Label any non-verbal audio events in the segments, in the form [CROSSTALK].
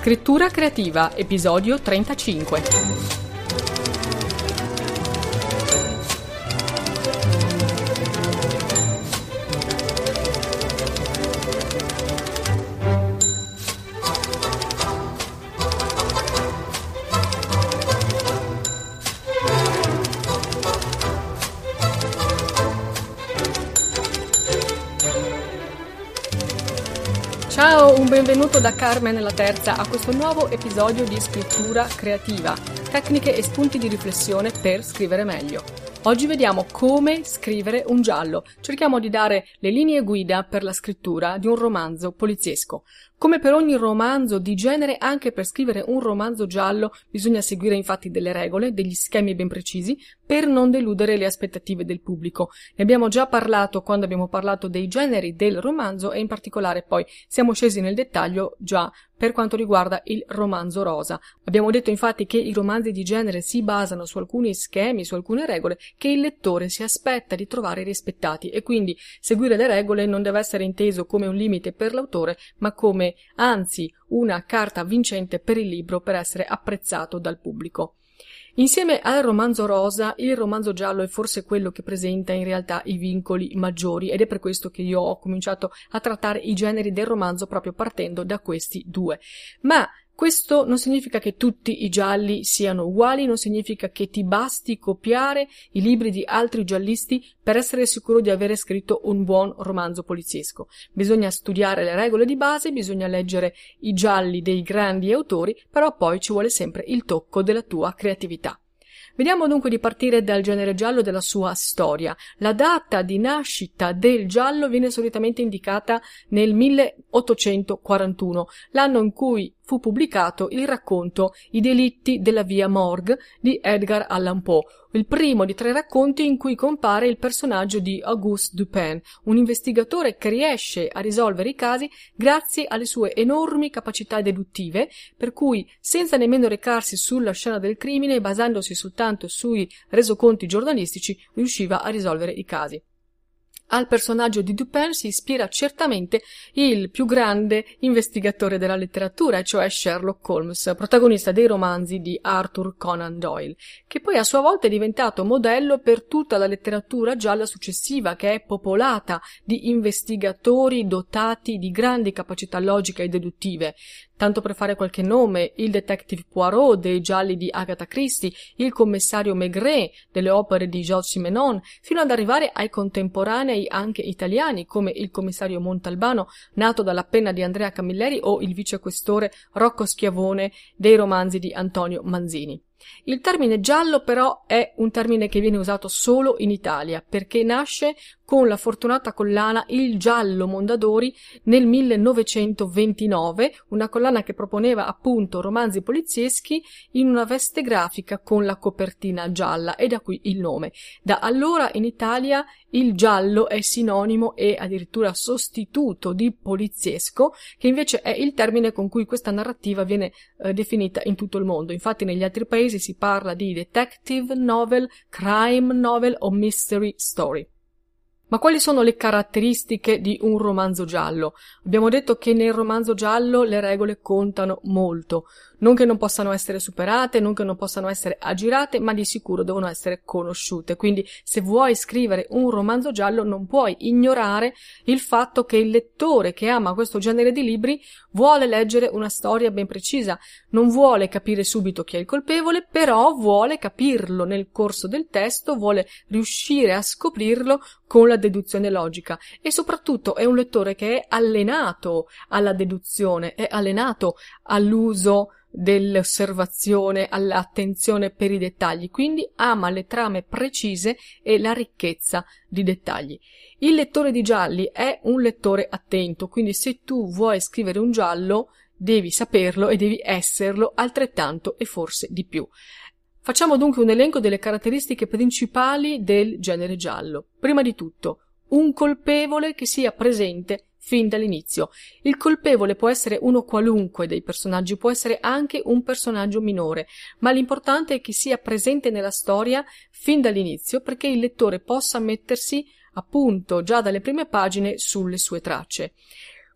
Scrittura creativa, episodio 35. Benvenuto da Carmen la Terza a questo nuovo episodio di scrittura creativa, tecniche e spunti di riflessione per scrivere meglio. Oggi vediamo come scrivere un giallo. Cerchiamo di dare le linee guida per la scrittura di un romanzo poliziesco. Come per ogni romanzo di genere, anche per scrivere un romanzo giallo bisogna seguire infatti delle regole, degli schemi ben precisi, per non deludere le aspettative del pubblico. Ne abbiamo già parlato quando abbiamo parlato dei generi del romanzo e in particolare poi siamo scesi nel dettaglio già per quanto riguarda il romanzo rosa. Abbiamo detto infatti che i romanzi di genere si basano su alcuni schemi, su alcune regole che il lettore si aspetta di trovare rispettati e quindi seguire le regole non deve essere inteso come un limite per l'autore, ma come anzi una carta vincente per il libro per essere apprezzato dal pubblico. Insieme al romanzo rosa, il romanzo giallo è forse quello che presenta in realtà i vincoli maggiori ed è per questo che io ho cominciato a trattare i generi del romanzo proprio partendo da questi due. Ma questo non significa che tutti i gialli siano uguali, non significa che ti basti copiare i libri di altri giallisti per essere sicuro di avere scritto un buon romanzo poliziesco. Bisogna studiare le regole di base, bisogna leggere i gialli dei grandi autori, però poi ci vuole sempre il tocco della tua creatività. Vediamo dunque di partire dal genere giallo della sua storia. La data di nascita del giallo viene solitamente indicata nel 1841, l'anno in cui fu pubblicato il racconto I delitti della via Morgue di Edgar Allan Poe, il primo di tre racconti in cui compare il personaggio di Auguste Dupin, un investigatore che riesce a risolvere i casi grazie alle sue enormi capacità deduttive, per cui senza nemmeno recarsi sulla scena del crimine basandosi soltanto sui resoconti giornalistici riusciva a risolvere i casi. Al personaggio di Dupin si ispira certamente il più grande investigatore della letteratura, cioè Sherlock Holmes, protagonista dei romanzi di Arthur Conan Doyle, che poi a sua volta è diventato modello per tutta la letteratura gialla successiva, che è popolata di investigatori dotati di grandi capacità logiche e deduttive, Tanto per fare qualche nome, il detective Poirot dei gialli di Agatha Christie, il commissario Maigret delle opere di Georges Simenon, fino ad arrivare ai contemporanei anche italiani come il commissario Montalbano, nato dalla penna di Andrea Camilleri o il vicequestore Rocco Schiavone dei romanzi di Antonio Manzini. Il termine giallo però è un termine che viene usato solo in Italia perché nasce con la fortunata collana Il Giallo Mondadori nel 1929, una collana che proponeva appunto romanzi polizieschi in una veste grafica con la copertina gialla e da qui il nome. Da allora in Italia il giallo è sinonimo e addirittura sostituto di poliziesco, che invece è il termine con cui questa narrativa viene eh, definita in tutto il mondo. Infatti negli altri paesi si parla di detective novel, crime novel o mystery story. Ma quali sono le caratteristiche di un romanzo giallo? Abbiamo detto che nel romanzo giallo le regole contano molto non che non possano essere superate, non che non possano essere aggirate, ma di sicuro devono essere conosciute. Quindi se vuoi scrivere un romanzo giallo non puoi ignorare il fatto che il lettore che ama questo genere di libri vuole leggere una storia ben precisa, non vuole capire subito chi è il colpevole, però vuole capirlo nel corso del testo, vuole riuscire a scoprirlo con la deduzione logica e soprattutto è un lettore che è allenato alla deduzione, è allenato all'uso dell'osservazione, all'attenzione per i dettagli, quindi ama le trame precise e la ricchezza di dettagli. Il lettore di gialli è un lettore attento, quindi se tu vuoi scrivere un giallo devi saperlo e devi esserlo altrettanto e forse di più. Facciamo dunque un elenco delle caratteristiche principali del genere giallo. Prima di tutto, un colpevole che sia presente fin dall'inizio. Il colpevole può essere uno qualunque dei personaggi, può essere anche un personaggio minore, ma l'importante è che sia presente nella storia fin dall'inizio perché il lettore possa mettersi appunto già dalle prime pagine sulle sue tracce.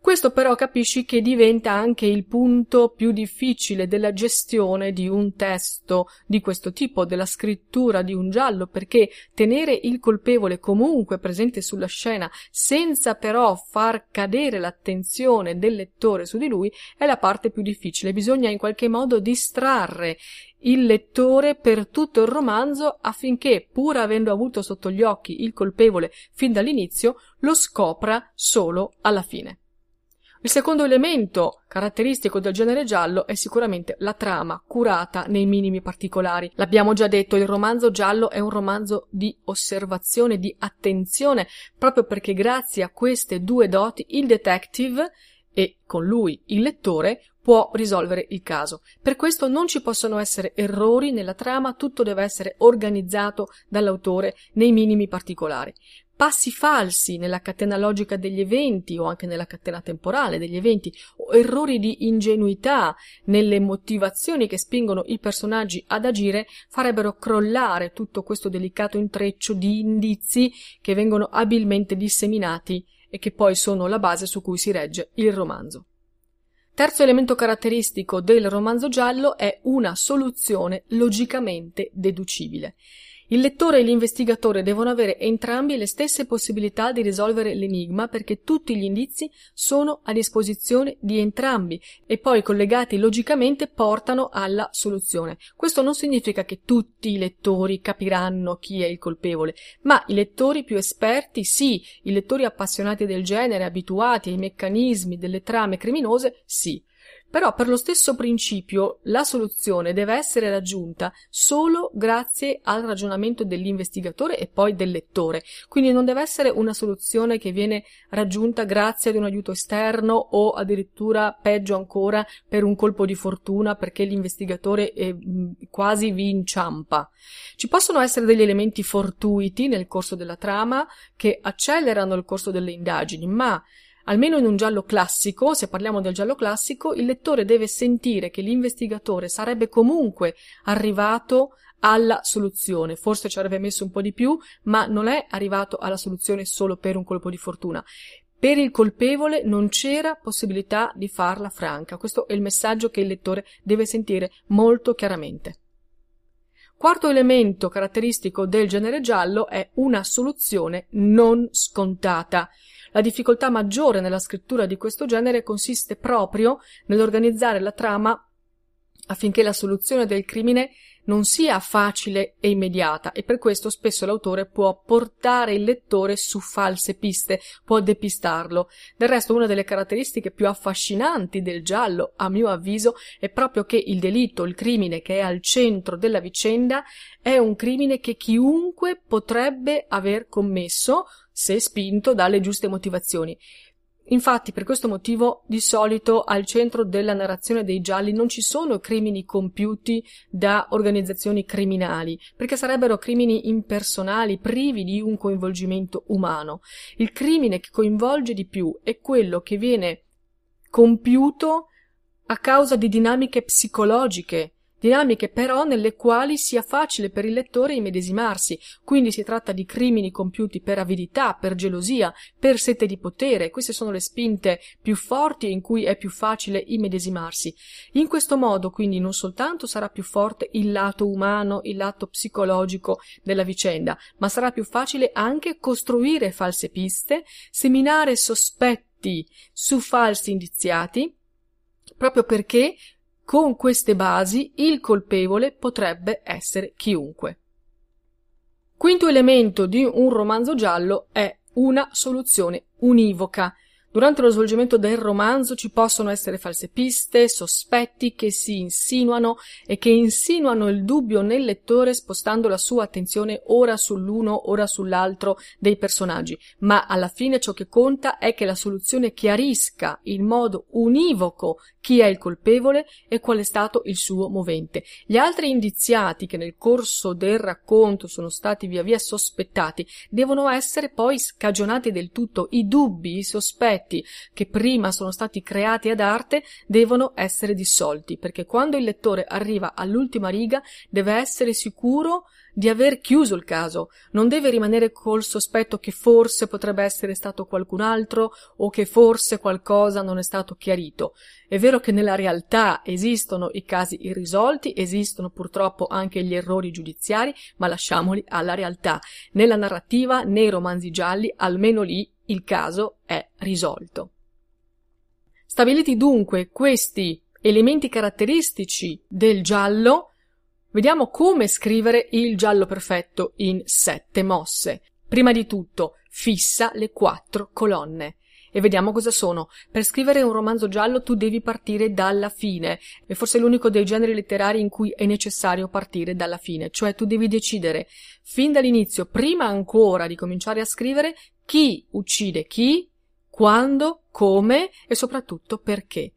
Questo però capisci che diventa anche il punto più difficile della gestione di un testo di questo tipo, della scrittura di un giallo, perché tenere il colpevole comunque presente sulla scena senza però far cadere l'attenzione del lettore su di lui è la parte più difficile. Bisogna in qualche modo distrarre il lettore per tutto il romanzo affinché, pur avendo avuto sotto gli occhi il colpevole fin dall'inizio, lo scopra solo alla fine. Il secondo elemento caratteristico del genere giallo è sicuramente la trama, curata nei minimi particolari. L'abbiamo già detto, il romanzo giallo è un romanzo di osservazione, di attenzione, proprio perché grazie a queste due doti il detective e con lui il lettore può risolvere il caso. Per questo non ci possono essere errori nella trama, tutto deve essere organizzato dall'autore nei minimi particolari passi falsi nella catena logica degli eventi o anche nella catena temporale degli eventi o errori di ingenuità nelle motivazioni che spingono i personaggi ad agire farebbero crollare tutto questo delicato intreccio di indizi che vengono abilmente disseminati e che poi sono la base su cui si regge il romanzo. Terzo elemento caratteristico del romanzo giallo è una soluzione logicamente deducibile. Il lettore e l'investigatore devono avere entrambi le stesse possibilità di risolvere l'enigma perché tutti gli indizi sono a disposizione di entrambi e poi collegati logicamente portano alla soluzione. Questo non significa che tutti i lettori capiranno chi è il colpevole, ma i lettori più esperti sì, i lettori appassionati del genere, abituati ai meccanismi delle trame criminose sì. Però per lo stesso principio la soluzione deve essere raggiunta solo grazie al ragionamento dell'investigatore e poi del lettore. Quindi non deve essere una soluzione che viene raggiunta grazie ad un aiuto esterno o addirittura peggio ancora per un colpo di fortuna perché l'investigatore eh, quasi vi inciampa. Ci possono essere degli elementi fortuiti nel corso della trama che accelerano il corso delle indagini, ma Almeno in un giallo classico, se parliamo del giallo classico, il lettore deve sentire che l'investigatore sarebbe comunque arrivato alla soluzione. Forse ci avrebbe messo un po' di più, ma non è arrivato alla soluzione solo per un colpo di fortuna. Per il colpevole non c'era possibilità di farla franca. Questo è il messaggio che il lettore deve sentire molto chiaramente. Quarto elemento caratteristico del genere giallo è una soluzione non scontata. La difficoltà maggiore nella scrittura di questo genere consiste proprio nell'organizzare la trama affinché la soluzione del crimine non sia facile e immediata e per questo spesso l'autore può portare il lettore su false piste, può depistarlo. Del resto una delle caratteristiche più affascinanti del giallo, a mio avviso, è proprio che il delitto, il crimine che è al centro della vicenda, è un crimine che chiunque potrebbe aver commesso se spinto dalle giuste motivazioni. Infatti, per questo motivo, di solito al centro della narrazione dei gialli non ci sono crimini compiuti da organizzazioni criminali, perché sarebbero crimini impersonali, privi di un coinvolgimento umano. Il crimine che coinvolge di più è quello che viene compiuto a causa di dinamiche psicologiche dinamiche però nelle quali sia facile per il lettore immedesimarsi, quindi si tratta di crimini compiuti per avidità, per gelosia, per sete di potere, queste sono le spinte più forti in cui è più facile immedesimarsi. In questo modo quindi non soltanto sarà più forte il lato umano, il lato psicologico della vicenda, ma sarà più facile anche costruire false piste, seminare sospetti su falsi indiziati, proprio perché con queste basi il colpevole potrebbe essere chiunque. Quinto elemento di un romanzo giallo è una soluzione univoca, Durante lo svolgimento del romanzo ci possono essere false piste, sospetti che si insinuano e che insinuano il dubbio nel lettore spostando la sua attenzione ora sull'uno, ora sull'altro dei personaggi, ma alla fine ciò che conta è che la soluzione chiarisca in modo univoco chi è il colpevole e qual è stato il suo movente. Gli altri indiziati che nel corso del racconto sono stati via via sospettati devono essere poi scagionati del tutto, i dubbi, i sospetti aspetti che prima sono stati creati ad arte devono essere dissolti, perché quando il lettore arriva all'ultima riga deve essere sicuro di aver chiuso il caso, non deve rimanere col sospetto che forse potrebbe essere stato qualcun altro o che forse qualcosa non è stato chiarito. È vero che nella realtà esistono i casi irrisolti, esistono purtroppo anche gli errori giudiziari, ma lasciamoli alla realtà. Nella narrativa, nei romanzi gialli, almeno lì il caso è risolto. Stabiliti dunque questi elementi caratteristici del giallo, Vediamo come scrivere il giallo perfetto in sette mosse. Prima di tutto, fissa le quattro colonne. E vediamo cosa sono. Per scrivere un romanzo giallo tu devi partire dalla fine. È forse l'unico dei generi letterari in cui è necessario partire dalla fine. Cioè tu devi decidere fin dall'inizio, prima ancora di cominciare a scrivere, chi uccide chi, quando, come e soprattutto perché.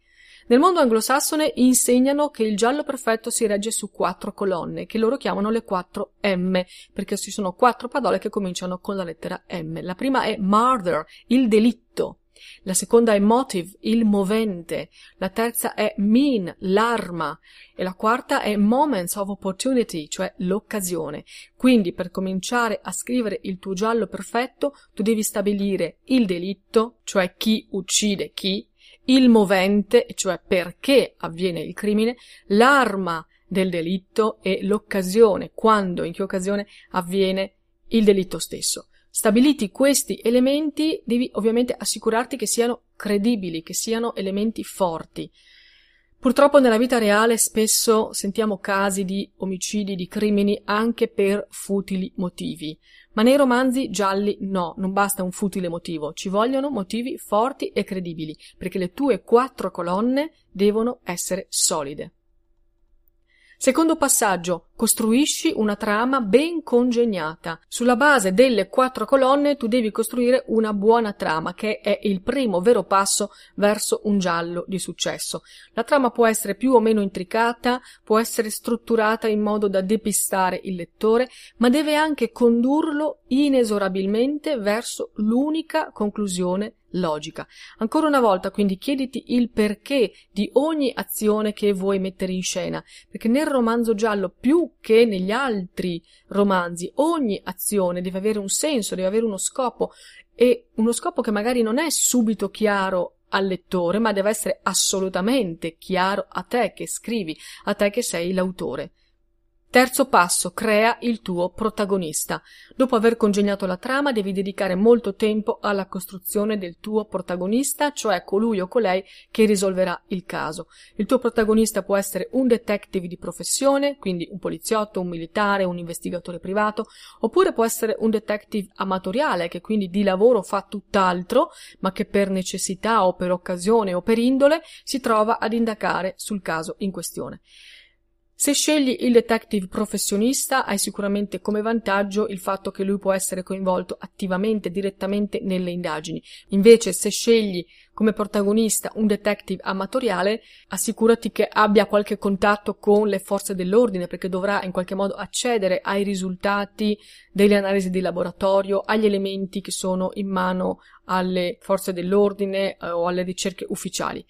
Nel mondo anglosassone insegnano che il giallo perfetto si regge su quattro colonne, che loro chiamano le quattro M, perché ci sono quattro parole che cominciano con la lettera M. La prima è murder, il delitto. La seconda è motive, il movente. La terza è mean, l'arma. E la quarta è moments of opportunity, cioè l'occasione. Quindi per cominciare a scrivere il tuo giallo perfetto, tu devi stabilire il delitto, cioè chi uccide chi, il movente, cioè perché avviene il crimine, l'arma del delitto e l'occasione, quando, in che occasione avviene il delitto stesso. Stabiliti questi elementi, devi ovviamente assicurarti che siano credibili, che siano elementi forti. Purtroppo nella vita reale spesso sentiamo casi di omicidi, di crimini anche per futili motivi. Ma nei romanzi gialli no, non basta un futile motivo, ci vogliono motivi forti e credibili, perché le tue quattro colonne devono essere solide. Secondo passaggio, costruisci una trama ben congegnata. Sulla base delle quattro colonne tu devi costruire una buona trama, che è il primo vero passo verso un giallo di successo. La trama può essere più o meno intricata, può essere strutturata in modo da depistare il lettore, ma deve anche condurlo inesorabilmente verso l'unica conclusione logica. Ancora una volta, quindi, chiediti il perché di ogni azione che vuoi mettere in scena, perché nel romanzo giallo, più che negli altri romanzi, ogni azione deve avere un senso, deve avere uno scopo, e uno scopo che magari non è subito chiaro al lettore, ma deve essere assolutamente chiaro a te che scrivi, a te che sei l'autore. Terzo passo, crea il tuo protagonista. Dopo aver congegnato la trama, devi dedicare molto tempo alla costruzione del tuo protagonista, cioè colui o colei che risolverà il caso. Il tuo protagonista può essere un detective di professione, quindi un poliziotto, un militare, un investigatore privato, oppure può essere un detective amatoriale, che quindi di lavoro fa tutt'altro, ma che per necessità o per occasione o per indole si trova ad indagare sul caso in questione. Se scegli il detective professionista hai sicuramente come vantaggio il fatto che lui può essere coinvolto attivamente, direttamente nelle indagini. Invece se scegli come protagonista un detective amatoriale, assicurati che abbia qualche contatto con le forze dell'ordine perché dovrà in qualche modo accedere ai risultati delle analisi di laboratorio, agli elementi che sono in mano alle forze dell'ordine eh, o alle ricerche ufficiali.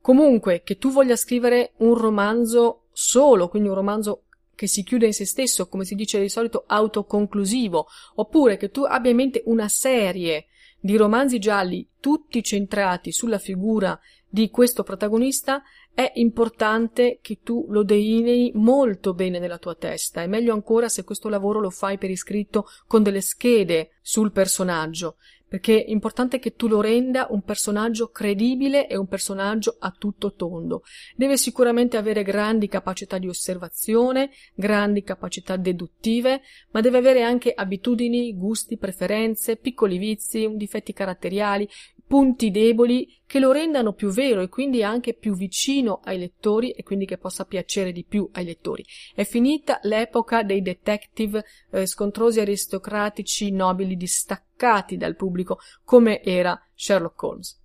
Comunque, che tu voglia scrivere un romanzo solo, quindi un romanzo che si chiude in se stesso, come si dice di solito autoconclusivo, oppure che tu abbia in mente una serie di romanzi gialli tutti centrati sulla figura di questo protagonista, è importante che tu lo delinei molto bene nella tua testa. È meglio ancora se questo lavoro lo fai per iscritto con delle schede sul personaggio, perché è importante che tu lo renda un personaggio credibile e un personaggio a tutto tondo. Deve sicuramente avere grandi capacità di osservazione, grandi capacità deduttive, ma deve avere anche abitudini, gusti, preferenze, piccoli vizi, difetti caratteriali, punti deboli che lo rendano più vero e quindi anche più vicino ai lettori e quindi che possa piacere di più ai lettori. È finita l'epoca dei detective eh, scontrosi aristocratici nobili distaccati dal pubblico come era Sherlock Holmes.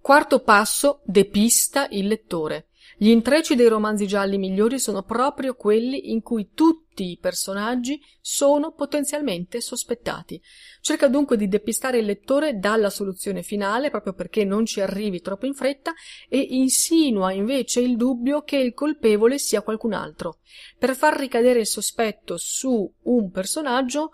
Quarto passo, depista il lettore. Gli intrecci dei romanzi gialli migliori sono proprio quelli in cui tutti tutti i personaggi sono potenzialmente sospettati. Cerca dunque di depistare il lettore dalla soluzione finale, proprio perché non ci arrivi troppo in fretta, e insinua invece il dubbio che il colpevole sia qualcun altro. Per far ricadere il sospetto su un personaggio,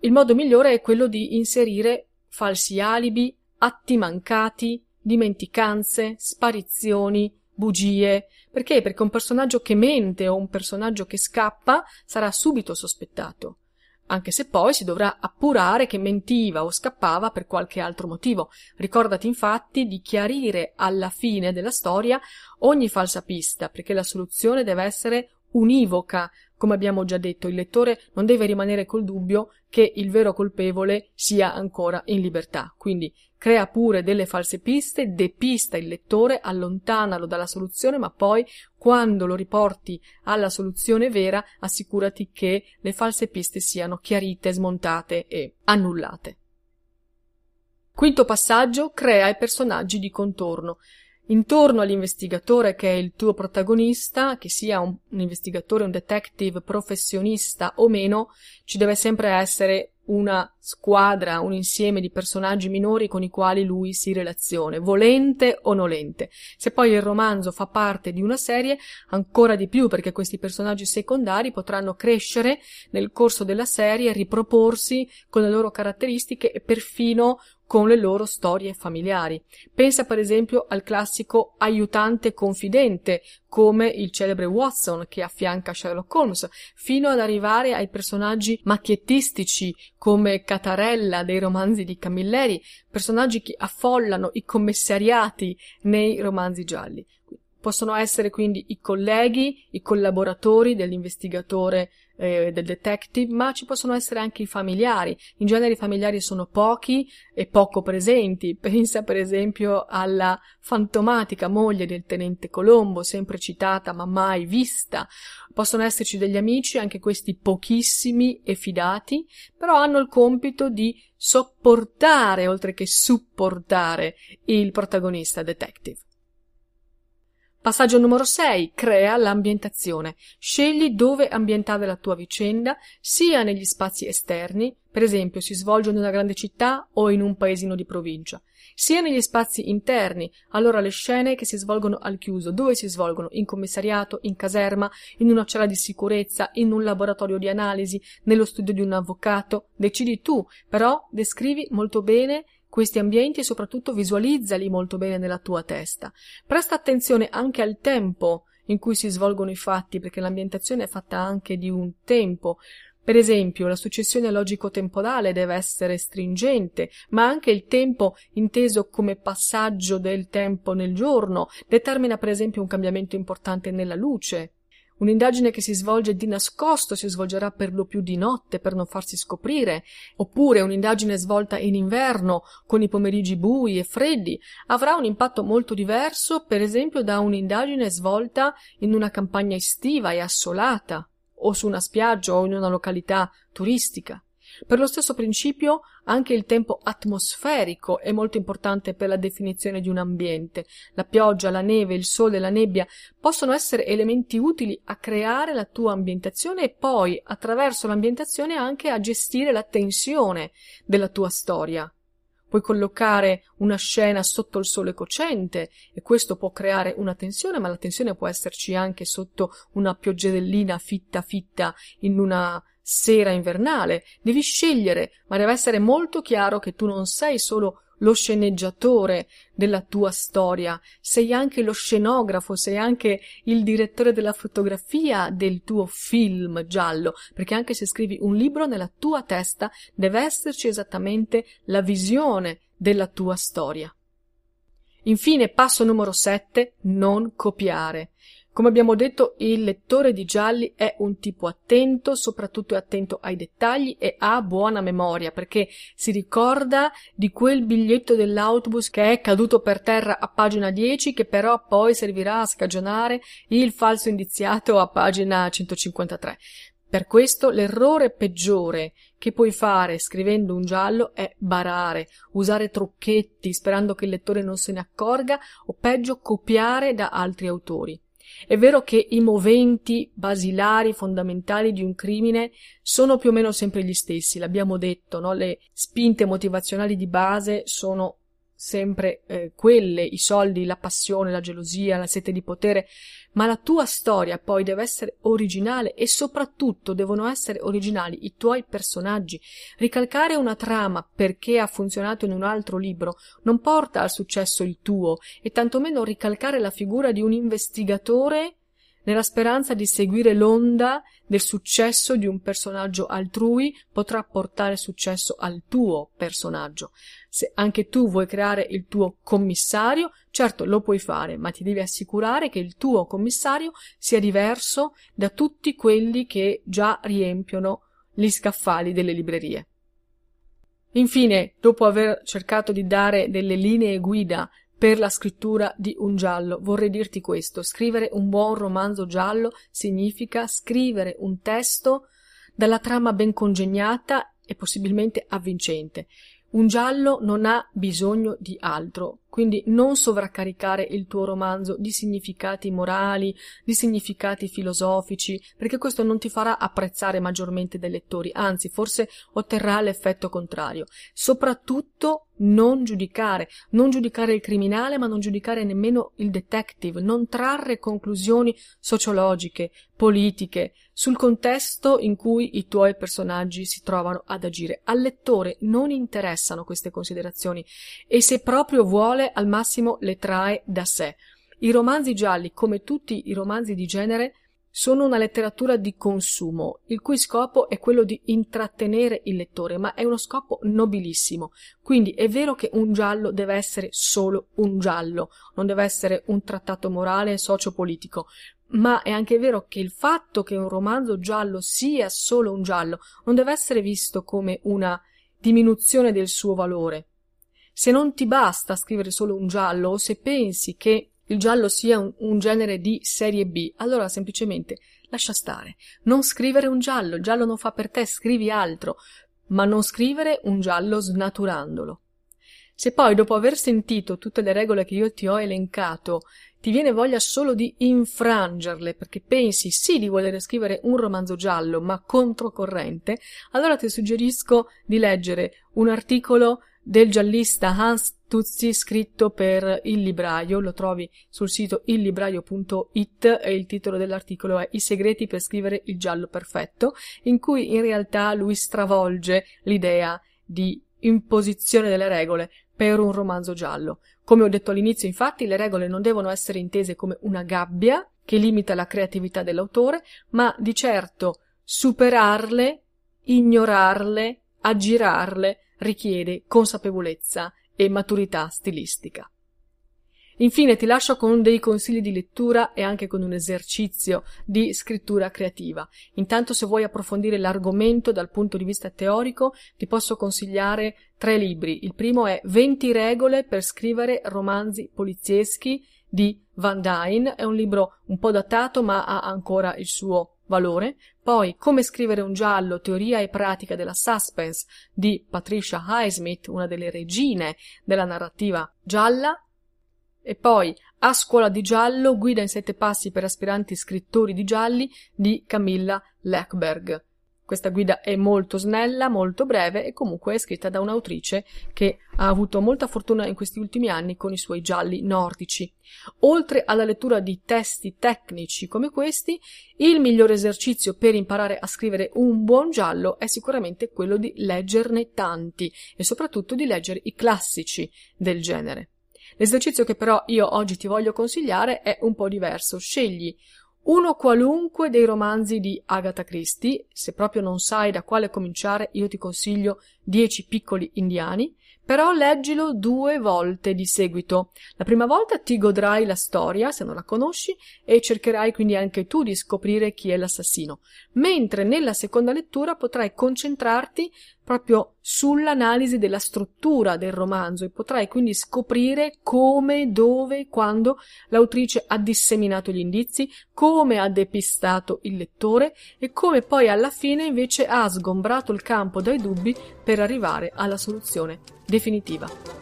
il modo migliore è quello di inserire falsi alibi, atti mancati, dimenticanze, sparizioni, bugie. Perché? Perché un personaggio che mente o un personaggio che scappa sarà subito sospettato, anche se poi si dovrà appurare che mentiva o scappava per qualche altro motivo. Ricordati infatti di chiarire alla fine della storia ogni falsa pista, perché la soluzione deve essere univoca. Come abbiamo già detto, il lettore non deve rimanere col dubbio che il vero colpevole sia ancora in libertà. Quindi crea pure delle false piste, depista il lettore, allontanalo dalla soluzione, ma poi quando lo riporti alla soluzione vera, assicurati che le false piste siano chiarite, smontate e annullate. Quinto passaggio, crea i personaggi di contorno. Intorno all'investigatore che è il tuo protagonista, che sia un, un investigatore, un detective professionista o meno, ci deve sempre essere una squadra, un insieme di personaggi minori con i quali lui si relaziona, volente o nolente. Se poi il romanzo fa parte di una serie, ancora di più perché questi personaggi secondari potranno crescere nel corso della serie, riproporsi con le loro caratteristiche e perfino con le loro storie familiari. Pensa per esempio al classico aiutante confidente, come il celebre Watson che affianca Sherlock Holmes, fino ad arrivare ai personaggi macchiettistici come Catarella dei romanzi di Camilleri, personaggi che affollano i commissariati nei romanzi gialli. Possono essere quindi i colleghi, i collaboratori dell'investigatore eh, del detective, ma ci possono essere anche i familiari. In genere i familiari sono pochi e poco presenti. [LAUGHS] Pensa per esempio alla fantomatica moglie del tenente Colombo, sempre citata ma mai vista. Possono esserci degli amici, anche questi pochissimi e fidati, però hanno il compito di sopportare oltre che supportare il protagonista detective. Passaggio numero 6. Crea l'ambientazione. Scegli dove ambientare la tua vicenda, sia negli spazi esterni, per esempio si svolge in una grande città o in un paesino di provincia, sia negli spazi interni, allora le scene che si svolgono al chiuso, dove si svolgono? In commissariato, in caserma, in una cella di sicurezza, in un laboratorio di analisi, nello studio di un avvocato. Decidi tu, però descrivi molto bene questi ambienti soprattutto visualizzali molto bene nella tua testa. Presta attenzione anche al tempo in cui si svolgono i fatti, perché l'ambientazione è fatta anche di un tempo. Per esempio, la successione logico-temporale deve essere stringente, ma anche il tempo inteso come passaggio del tempo nel giorno determina per esempio un cambiamento importante nella luce, Un'indagine che si svolge di nascosto si svolgerà per lo più di notte per non farsi scoprire, oppure un'indagine svolta in inverno con i pomeriggi bui e freddi avrà un impatto molto diverso, per esempio, da un'indagine svolta in una campagna estiva e assolata, o su una spiaggia o in una località turistica. Per lo stesso principio, anche il tempo atmosferico è molto importante per la definizione di un ambiente. La pioggia, la neve, il sole, la nebbia possono essere elementi utili a creare la tua ambientazione e poi, attraverso l'ambientazione, anche a gestire la tensione della tua storia. Puoi collocare una scena sotto il sole cocente e questo può creare una tensione, ma la tensione può esserci anche sotto una pioggerellina fitta fitta in una sera invernale. Devi scegliere, ma deve essere molto chiaro che tu non sei solo lo sceneggiatore della tua storia, sei anche lo scenografo, sei anche il direttore della fotografia del tuo film giallo, perché anche se scrivi un libro nella tua testa deve esserci esattamente la visione della tua storia. Infine, passo numero 7, non copiare. Come abbiamo detto, il lettore di gialli è un tipo attento, soprattutto è attento ai dettagli e ha buona memoria perché si ricorda di quel biglietto dell'autobus che è caduto per terra a pagina 10 che però poi servirà a scagionare il falso indiziato a pagina 153. Per questo l'errore peggiore che puoi fare scrivendo un giallo è barare, usare trucchetti sperando che il lettore non se ne accorga o peggio copiare da altri autori. È vero che i moventi basilari, fondamentali di un crimine sono più o meno sempre gli stessi, l'abbiamo detto, no? Le spinte motivazionali di base sono sempre eh, quelle, i soldi, la passione, la gelosia, la sete di potere, ma la tua storia poi deve essere originale e soprattutto devono essere originali i tuoi personaggi. Ricalcare una trama perché ha funzionato in un altro libro non porta al successo il tuo e tantomeno ricalcare la figura di un investigatore nella speranza di seguire l'onda del successo di un personaggio altrui potrà portare successo al tuo personaggio. Se anche tu vuoi creare il tuo commissario, certo lo puoi fare, ma ti devi assicurare che il tuo commissario sia diverso da tutti quelli che già riempiono gli scaffali delle librerie. Infine, dopo aver cercato di dare delle linee guida per la scrittura di un giallo. Vorrei dirti questo, scrivere un buon romanzo giallo significa scrivere un testo dalla trama ben congegnata e possibilmente avvincente. Un giallo non ha bisogno di altro, quindi non sovraccaricare il tuo romanzo di significati morali, di significati filosofici, perché questo non ti farà apprezzare maggiormente dai lettori, anzi forse otterrà l'effetto contrario. Soprattutto non giudicare, non giudicare il criminale, ma non giudicare nemmeno il detective, non trarre conclusioni sociologiche, politiche, sul contesto in cui i tuoi personaggi si trovano ad agire. Al lettore non interessano queste considerazioni e se proprio vuole al massimo le trae da sé. I romanzi gialli, come tutti i romanzi di genere, sono una letteratura di consumo, il cui scopo è quello di intrattenere il lettore, ma è uno scopo nobilissimo. Quindi è vero che un giallo deve essere solo un giallo, non deve essere un trattato morale sociopolitico, ma è anche vero che il fatto che un romanzo giallo sia solo un giallo non deve essere visto come una diminuzione del suo valore. Se non ti basta scrivere solo un giallo o se pensi che il giallo sia un, un, genere di serie B, allora semplicemente lascia stare. Non scrivere un giallo, il giallo non fa per te, scrivi altro, ma non scrivere un giallo snaturandolo. Se poi, dopo aver sentito tutte le regole che io ti ho elencato, ti viene voglia solo di infrangerle perché pensi sì di voler scrivere un romanzo giallo ma controcorrente, allora ti suggerisco di leggere un articolo del giallista Hans Tuzzi scritto per Il Libraio, lo trovi sul sito illibraio.it e il titolo dell'articolo è I segreti per scrivere il giallo perfetto, in cui in realtà lui stravolge l'idea di imposizione delle regole per un romanzo giallo. Come ho detto all'inizio, infatti, le regole non devono essere intese come una gabbia che limita la creatività dell'autore, ma di certo superarle, ignorarle, aggirarle, richiede consapevolezza e maturità stilistica. Infine ti lascio con dei consigli di lettura e anche con un esercizio di scrittura creativa. Intanto se vuoi approfondire l'argomento dal punto di vista teorico ti posso consigliare tre libri. Il primo è 20 regole per scrivere romanzi polizieschi di Van Dyne. È un libro un po' datato ma ha ancora il suo valore. Poi Come scrivere un giallo, teoria e pratica della suspense di Patricia Highsmith, una delle regine della narrativa gialla. E poi A scuola di giallo, guida in sette passi per aspiranti scrittori di gialli di Camilla Leckberg. Questa guida è molto snella, molto breve e comunque è scritta da un'autrice che ha avuto molta fortuna in questi ultimi anni con i suoi gialli nordici. Oltre alla lettura di testi tecnici come questi, il migliore esercizio per imparare a scrivere un buon giallo è sicuramente quello di leggerne tanti e soprattutto di leggere i classici del genere. L'esercizio che però io oggi ti voglio consigliare è un po' diverso. Scegli uno qualunque dei romanzi di Agatha Christie, se proprio non sai da quale cominciare, io ti consiglio Dieci piccoli indiani, però leggilo due volte di seguito. La prima volta ti godrai la storia, se non la conosci, e cercherai quindi anche tu di scoprire chi è l'assassino, mentre nella seconda lettura potrai concentrarti proprio sull'analisi della struttura del romanzo e potrai quindi scoprire come, dove, quando l'autrice ha disseminato gli indizi, come ha depistato il lettore e come poi alla fine invece ha sgombrato il campo dai dubbi per arrivare alla soluzione definitiva.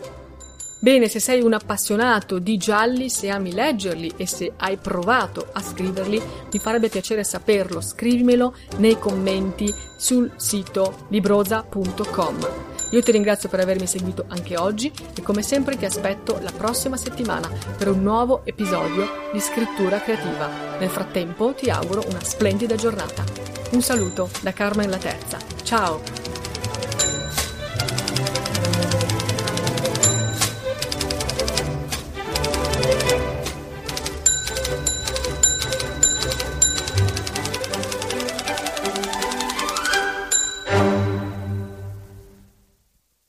Bene, se sei un appassionato di gialli, se ami leggerli e se hai provato a scriverli, mi farebbe piacere saperlo. Scrivimelo nei commenti sul sito libroza.com. Io ti ringrazio per avermi seguito anche oggi e come sempre ti aspetto la prossima settimana per un nuovo episodio di scrittura creativa. Nel frattempo ti auguro una splendida giornata. Un saluto da Carmen La Terza. Ciao!